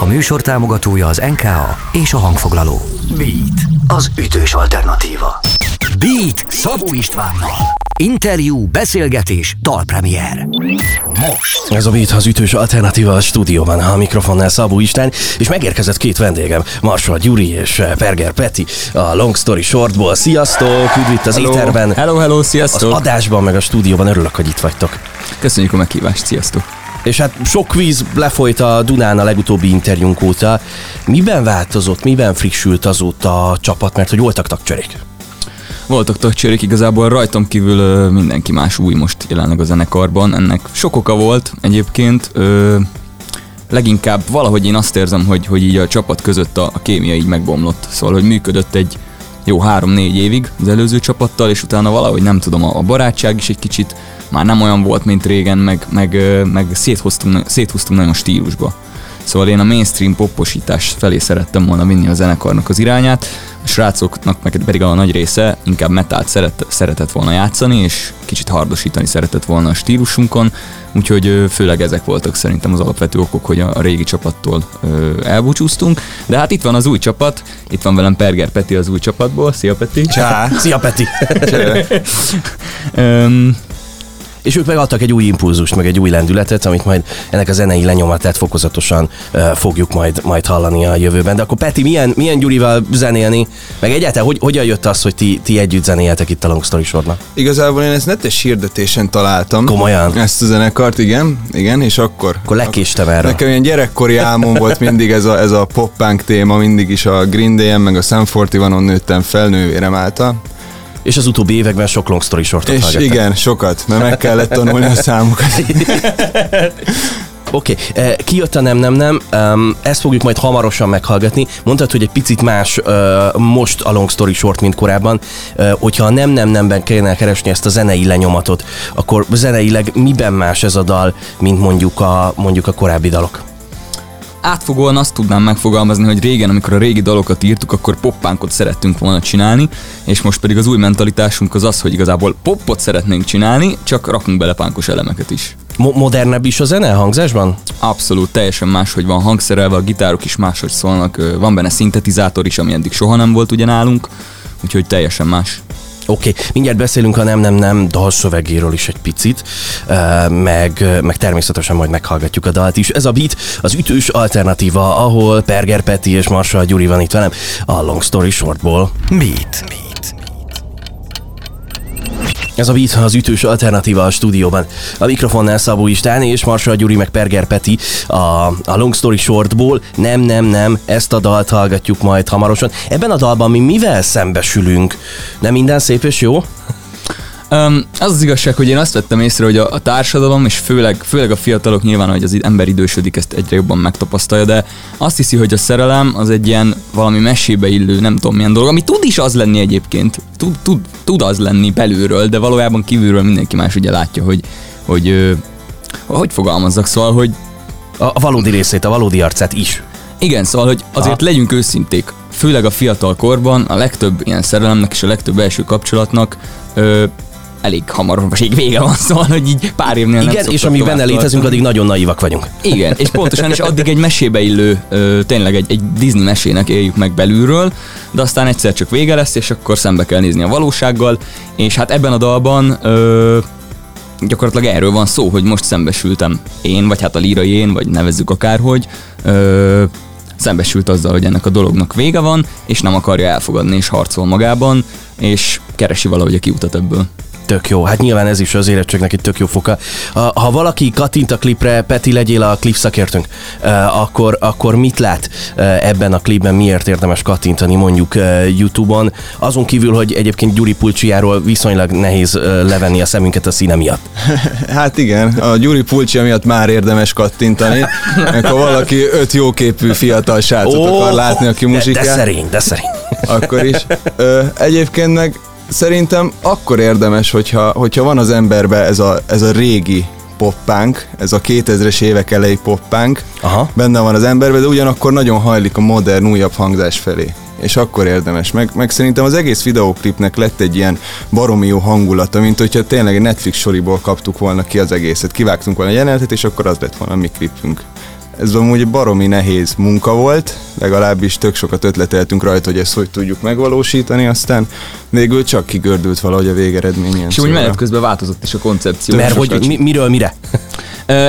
A műsor támogatója az NKA és a hangfoglaló. Beat, az ütős alternatíva. Beat Szabó Istvánnal. Interjú, beszélgetés, dalpremier. Most. Ez a Beat az ütős alternatíva a stúdióban, a mikrofonnál Szabó István, és megérkezett két vendégem, Marsal Gyuri és Perger Peti, a Long Story Shortból. Sziasztok, üdv itt az hello. éterben. Hello, hello, sziasztok. Az adásban, meg a stúdióban örülök, hogy itt vagytok. Köszönjük a meghívást, sziasztok. És hát sok kvíz lefolyt a Dunán a legutóbbi interjúnk óta. Miben változott, miben frissült azóta a csapat, mert hogy voltak tagcserék? Voltak tagcserék, igazából rajtam kívül mindenki más új most jelenleg a zenekarban. Ennek sok oka volt egyébként. Leginkább valahogy én azt érzem, hogy, hogy így a csapat között a, a kémia így megbomlott. Szóval, hogy működött egy jó három-négy évig az előző csapattal, és utána valahogy nem tudom, a, a barátság is egy kicsit már nem olyan volt, mint régen, meg, meg, meg széthoztunk, széthoztunk nagyon stílusba. Szóval én a mainstream poposítás felé szerettem volna vinni a zenekarnak az irányát, a srácoknak meg pedig a nagy része inkább metált szeret, szeretett volna játszani, és kicsit hardosítani szeretett volna a stílusunkon, úgyhogy főleg ezek voltak szerintem az alapvető okok, hogy a, régi csapattól elbúcsúztunk. De hát itt van az új csapat, itt van velem Perger Peti az új csapatból. Szia Peti! Csá! Szia Peti! és ők megadtak egy új impulzust, meg egy új lendületet, amit majd ennek a zenei lenyomatát fokozatosan uh, fogjuk majd, majd hallani a jövőben. De akkor Peti, milyen, milyen Gyurival zenélni, meg egyáltalán hogy, hogyan jött az, hogy ti, ti együtt zenéltek itt a Long Story sorban? Igazából én ezt netes hirdetésen találtam. Komolyan? Ezt a zenekart, igen, igen, és akkor... Akkor lekéstem erre. Nekem ilyen gyerekkori álmom volt mindig ez a, ez a pop téma, mindig is a Green Day-en, meg a Sam 41-on nőttem fel nővérem által és az utóbbi években sok long story sortot És hallgattam. igen, sokat, mert meg kellett tanulni a számokat. Oké, okay. Eh, ki jött a nem, nem, nem, ezt fogjuk majd hamarosan meghallgatni. Mondtad, hogy egy picit más most a long story short, mint korábban. Hogyha a nem, nem, nemben kellene keresni ezt a zenei lenyomatot, akkor zeneileg miben más ez a dal, mint mondjuk a, mondjuk a korábbi dalok? Átfogóan azt tudnám megfogalmazni, hogy régen, amikor a régi dalokat írtuk, akkor poppánkot szerettünk volna csinálni, és most pedig az új mentalitásunk az az, hogy igazából poppot szeretnénk csinálni, csak rakunk bele pánkos elemeket is. Mo- modernebb is a zene hangzásban? Abszolút, teljesen más, hogy van hangszerelve, a gitárok is máshogy szólnak, van benne szintetizátor is, ami eddig soha nem volt ugye nálunk, úgyhogy teljesen más. Oké, okay. mindjárt beszélünk a Nem Nem Nem dalszövegéről is egy picit, meg, meg természetesen majd meghallgatjuk a dalt is. Ez a beat az ütős alternatíva, ahol Perger Peti és Marshall Gyuri van itt velem a Long Story Shortból. Beat. beat. Ez a Beat az ütős alternatíva a stúdióban. A mikrofonnál Szabó Istán és Marsa Gyuri meg Perger Peti a, a Long Story Shortból. Nem, nem, nem, ezt a dalt hallgatjuk majd hamarosan. Ebben a dalban mi mivel szembesülünk? Nem minden szép és jó? Um, az az igazság, hogy én azt vettem észre, hogy a, a társadalom, és főleg, főleg a fiatalok nyilván, hogy az ember idősödik, ezt egyre jobban megtapasztalja, de azt hiszi, hogy a szerelem az egy ilyen valami mesébe illő, nem tudom milyen dolog, ami tud is az lenni egyébként, tud, tud, tud az lenni belülről, de valójában kívülről mindenki más ugye látja, hogy, hogy, hogy, hogy fogalmazzak, szóval, hogy a, a valódi részét, a valódi arcát is. Igen, szóval, hogy azért a... legyünk őszinték, főleg a fiatal korban a legtöbb ilyen szerelemnek és a legtöbb első kapcsolatnak ö, elég hamarosan vége van, szóval, hogy így pár évnél Igen, nem és amíg benne létezünk, addig nagyon naivak vagyunk. Igen, és pontosan, és addig egy mesébe illő, ö, tényleg egy, egy Disney mesének éljük meg belülről, de aztán egyszer csak vége lesz, és akkor szembe kell nézni a valósággal, és hát ebben a dalban ö, gyakorlatilag erről van szó, hogy most szembesültem én, vagy hát a lírai én, vagy nevezzük akárhogy, ö, szembesült azzal, hogy ennek a dolognak vége van, és nem akarja elfogadni, és harcol magában, és keresi valahogy a kiutat ebből tök jó. Hát nyilván ez is az érettségnek egy tök jó foka. Ha valaki kattint a klipre, Peti, legyél a klip szakértőnk, akkor, akkor mit lát ebben a klipben, miért érdemes kattintani mondjuk YouTube-on, azon kívül, hogy egyébként Gyuri Pulcsiáról viszonylag nehéz levenni a szemünket a színe miatt. Hát igen, a Gyuri Pulcsia miatt már érdemes kattintani, ha valaki öt jóképű fiatal srácot oh, akar látni, aki muzsikál. De, de szerény, de szerény. Akkor is. Ö, egyébként meg szerintem akkor érdemes, hogyha, hogyha van az emberbe ez a, ez a régi poppánk, ez a 2000-es évek elejé poppánk, Aha. benne van az emberben, de ugyanakkor nagyon hajlik a modern, újabb hangzás felé. És akkor érdemes. Meg, meg szerintem az egész videóklipnek lett egy ilyen baromi jó hangulata, mint hogyha tényleg egy Netflix soriból kaptuk volna ki az egészet. Kivágtunk volna a jelenetet, és akkor az lett volna a mi klipünk. Ez amúgy baromi nehéz munka volt, legalábbis tök sokat ötleteltünk rajta, hogy ezt hogy tudjuk megvalósítani, aztán végül csak kigördült valahogy a végeredményen. És úgy menet közben változott is a koncepció. Mert hogy mi, miről mire?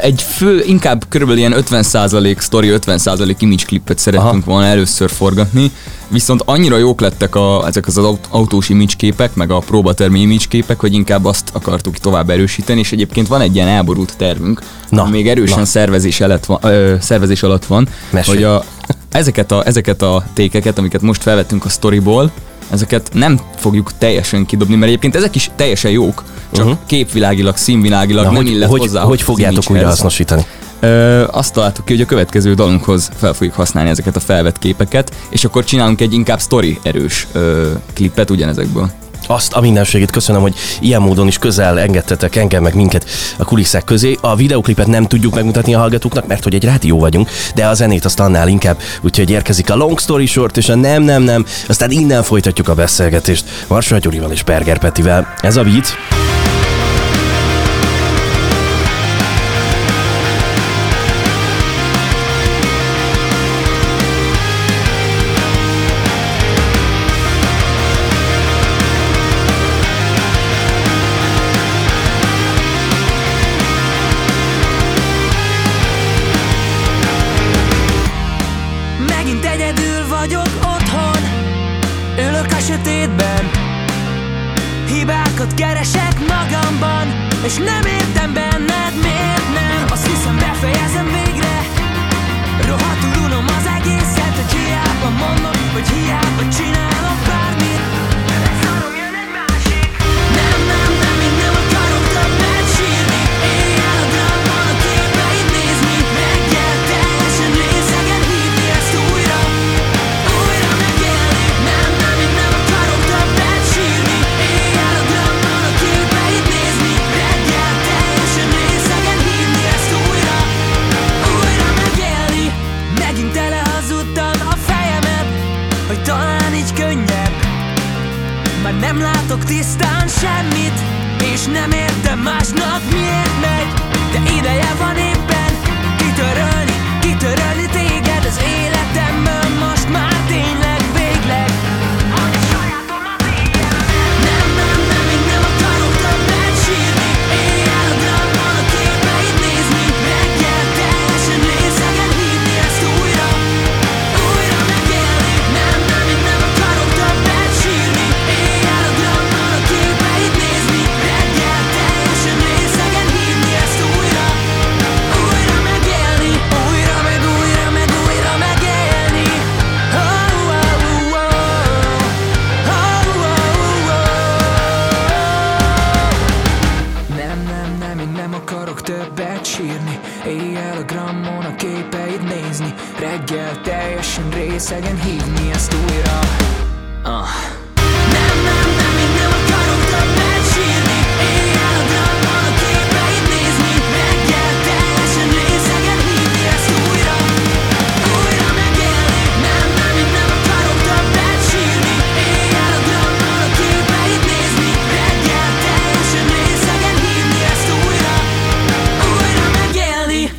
Egy fő, inkább körülbelül ilyen 50% story, 50% image klippet szerettünk Aha. volna először forgatni, viszont annyira jók lettek a, ezek az autós image képek, meg a próbatermi image képek, hogy inkább azt akartuk tovább erősíteni, és egyébként van egy ilyen elborult tervünk, na, ami még erősen na. Szervezés, alatt van, ö, szervezés alatt van, Mesélj. hogy a, ezeket, a, ezeket a tékeket, amiket most felvettünk a storyból, ezeket nem fogjuk teljesen kidobni, mert egyébként ezek is teljesen jók, csak uh-huh. képvilágilag, színvilágilag Na, nem hogy, illet hogy, hozzá. Hogy fogjátok újra hasznosítani? Ö, azt találtuk ki, hogy a következő dalunkhoz fel fogjuk használni ezeket a felvett képeket, és akkor csinálunk egy inkább story erős ö, klippet ugyanezekből. Azt a mindenségét köszönöm, hogy ilyen módon is közel engedtetek engem meg minket a kulisszák közé. A videoklipet nem tudjuk megmutatni a hallgatóknak, mert hogy egy rádió vagyunk, de a zenét azt annál inkább. Úgyhogy érkezik a Long Story Short és a Nem Nem Nem, aztán innen folytatjuk a beszélgetést Marsa Gyurival és Berger Petivel. Ez a Beat. Igazat keresek magamban, és nem értem be akarok többet sírni. Éjjel a grammon a képeid nézni. Reggel teljesen részegen hívni ezt újra. Ah.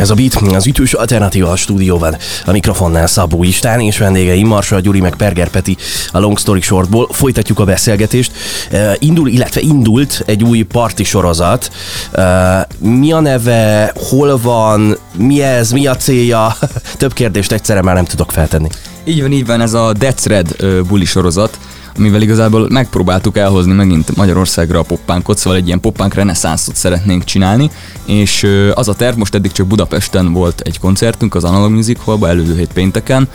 Ez a Beat, az ütős alternatíva a stúdióban. A mikrofonnál Szabó Istán és vendégeim Marsa Gyuri meg Perger Peti a Long Story Shortból. Folytatjuk a beszélgetést. Uh, indul, illetve indult egy új parti sorozat. Uh, mi a neve, hol van, mi ez, mi a célja? Több kérdést egyszerre már nem tudok feltenni. Így van, így van, ez a Death Red uh, buli sorozat amivel igazából megpróbáltuk elhozni megint Magyarországra a poppánkot, szóval egy ilyen poppánk reneszánszot szeretnénk csinálni, és az a terv, most eddig csak Budapesten volt egy koncertünk, az Analog Music Hallba előző hét pénteken,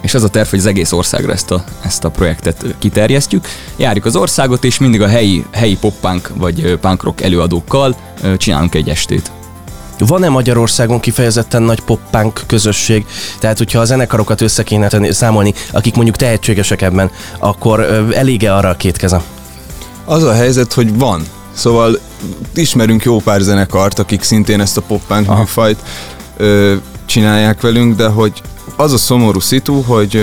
és az a terv, hogy az egész országra ezt a, ezt a projektet kiterjesztjük. Járjuk az országot, és mindig a helyi, helyi poppánk vagy punk rock előadókkal csinálunk egy estét. Van-e Magyarországon kifejezetten nagy poppánk közösség? Tehát, hogyha a zenekarokat össze kéne tenni, számolni, akik mondjuk tehetségesek ebben, akkor elége arra a két kezem? Az a helyzet, hogy van. Szóval ismerünk jó pár zenekart, akik szintén ezt a poppánk műfajt ö, csinálják velünk, de hogy az a szomorú szitu, hogy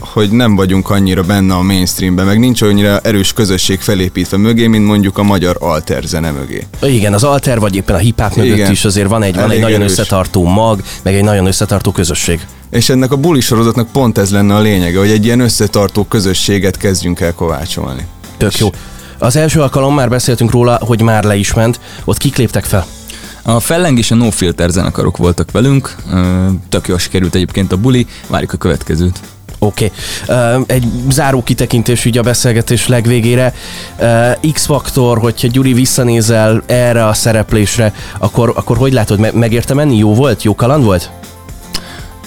hogy nem vagyunk annyira benne a mainstreamben, meg nincs annyira erős közösség felépítve mögé, mint mondjuk a magyar alter zene mögé. Igen, az alter vagy éppen a hip-hop mögött Igen. is azért van egy, van egy nagyon erős. összetartó mag, meg egy nagyon összetartó közösség. És ennek a buli sorozatnak pont ez lenne a lényege, hogy egy ilyen összetartó közösséget kezdjünk el kovácsolni. Tök jó. Az első alkalom már beszéltünk róla, hogy már le is ment. Ott kik léptek fel? A Felleng és a No Filter zenekarok voltak velünk, tök jól sikerült egyébként a buli, várjuk a következőt. Oké. Okay. Egy záró kitekintés ugye a beszélgetés legvégére. X-faktor, hogyha Gyuri visszanézel erre a szereplésre, akkor, akkor hogy látod, me- megérte menni? Jó volt? Jó kaland volt?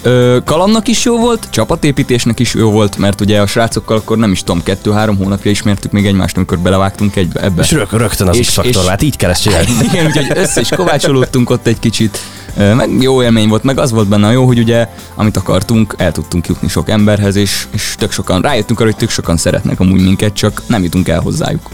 Ö, kalannak is jó volt, csapatépítésnek is jó volt, mert ugye a srácokkal akkor nem is tudom, kettő-három hónapja ismertük még egymást, amikor belevágtunk egybe, ebbe. És rög, rögtön az X-faktor, hát így kell ezt csinálni. Igen, úgyhogy össze is kovácsolódtunk ott egy kicsit, meg jó élmény volt, meg az volt benne a jó, hogy ugye, amit akartunk, el tudtunk jutni sok emberhez, és, és tök sokan, rájöttünk arra, hogy tök sokan szeretnek amúgy minket, csak nem jutunk el hozzájuk.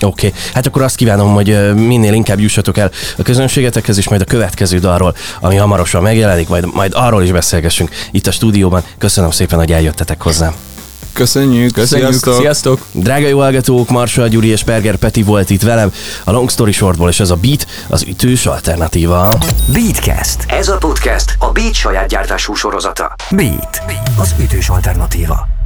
Oké, okay. hát akkor azt kívánom, hogy minél inkább jussatok el a közönségetekhez, és majd a következő dalról, ami hamarosan megjelenik, majd, majd arról is beszélgessünk itt a stúdióban. Köszönöm szépen, hogy eljöttetek hozzám. Köszönjük, köszönjük, sziasztok. sziasztok! Drága jó hallgatók, Marshall Gyuri és Berger Peti volt itt velem a Long Story Shortból, és ez a Beat az ütős alternatíva. Beatcast. Ez a podcast a Beat saját gyártású sorozata. Beat, az ütős alternatíva.